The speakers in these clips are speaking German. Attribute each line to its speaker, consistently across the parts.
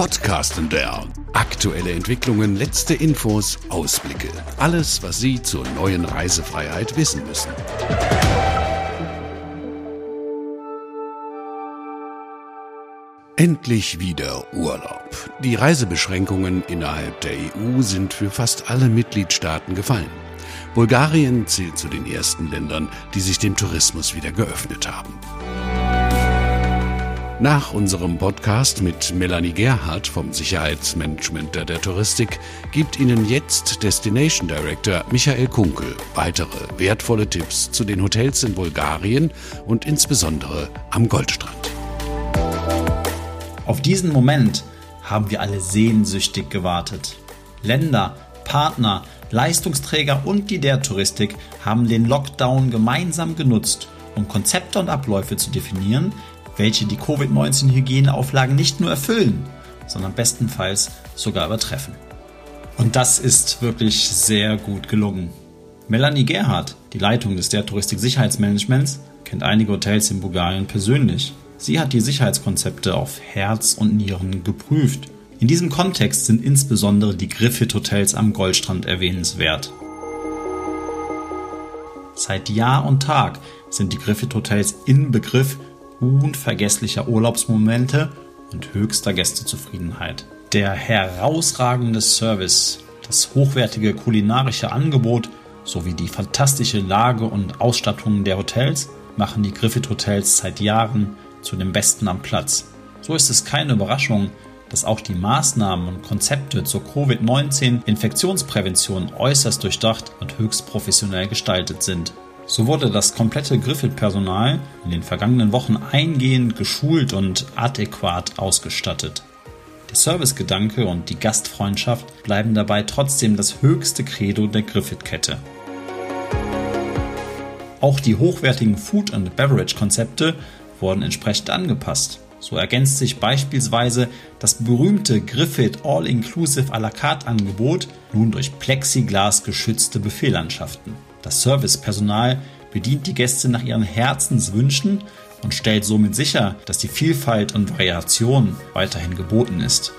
Speaker 1: Podcasten der aktuelle Entwicklungen, letzte Infos, Ausblicke. Alles, was Sie zur neuen Reisefreiheit wissen müssen. Endlich wieder Urlaub. Die Reisebeschränkungen innerhalb der EU sind für fast alle Mitgliedstaaten gefallen. Bulgarien zählt zu den ersten Ländern, die sich dem Tourismus wieder geöffnet haben. Nach unserem Podcast mit Melanie Gerhardt vom Sicherheitsmanagement der Touristik gibt Ihnen jetzt Destination Director Michael Kunkel weitere wertvolle Tipps zu den Hotels in Bulgarien und insbesondere am Goldstrand.
Speaker 2: Auf diesen Moment haben wir alle sehnsüchtig gewartet. Länder, Partner, Leistungsträger und die der Touristik haben den Lockdown gemeinsam genutzt, um Konzepte und Abläufe zu definieren, welche die Covid-19-Hygieneauflagen nicht nur erfüllen, sondern bestenfalls sogar übertreffen. Und das ist wirklich sehr gut gelungen. Melanie Gerhardt, die Leitung des der Touristik Sicherheitsmanagements, kennt einige Hotels in Bulgarien persönlich. Sie hat die Sicherheitskonzepte auf Herz und Nieren geprüft. In diesem Kontext sind insbesondere die Griffith Hotels am Goldstrand erwähnenswert. Seit Jahr und Tag sind die Griffith Hotels in Begriff unvergesslicher Urlaubsmomente und höchster Gästezufriedenheit. Der herausragende Service, das hochwertige kulinarische Angebot sowie die fantastische Lage und Ausstattung der Hotels machen die Griffith Hotels seit Jahren zu den besten am Platz. So ist es keine Überraschung, dass auch die Maßnahmen und Konzepte zur Covid-19-Infektionsprävention äußerst durchdacht und höchst professionell gestaltet sind. So wurde das komplette Griffith-Personal in den vergangenen Wochen eingehend geschult und adäquat ausgestattet. Der Servicegedanke und die Gastfreundschaft bleiben dabei trotzdem das höchste Credo der Griffith-Kette. Auch die hochwertigen Food- and Beverage-Konzepte wurden entsprechend angepasst. So ergänzt sich beispielsweise das berühmte Griffith All-Inclusive à la carte Angebot nun durch Plexiglas geschützte Buffetlandschaften. Das Servicepersonal bedient die Gäste nach ihren Herzenswünschen und stellt somit sicher, dass die Vielfalt und Variation weiterhin geboten ist.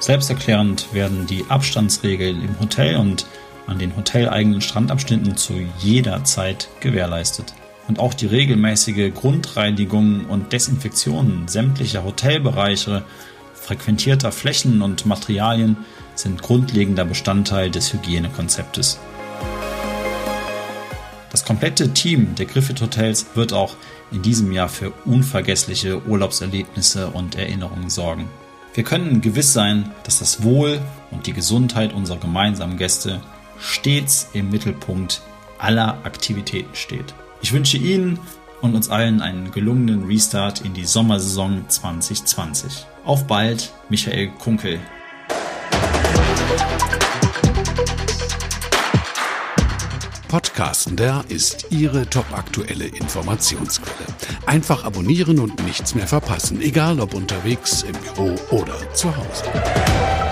Speaker 2: Selbsterklärend werden die Abstandsregeln im Hotel und an den hoteleigenen Strandabschnitten zu jeder Zeit gewährleistet. Und auch die regelmäßige Grundreinigung und Desinfektion sämtlicher Hotelbereiche, frequentierter Flächen und Materialien sind grundlegender Bestandteil des Hygienekonzeptes. Das komplette Team der Griffith Hotels wird auch in diesem Jahr für unvergessliche Urlaubserlebnisse und Erinnerungen sorgen. Wir können gewiss sein, dass das Wohl und die Gesundheit unserer gemeinsamen Gäste stets im Mittelpunkt aller Aktivitäten steht. Ich wünsche Ihnen und uns allen einen gelungenen Restart in die Sommersaison 2020. Auf bald, Michael Kunkel.
Speaker 1: Podcastender ist Ihre topaktuelle Informationsquelle. Einfach abonnieren und nichts mehr verpassen, egal ob unterwegs, im Büro oder zu Hause.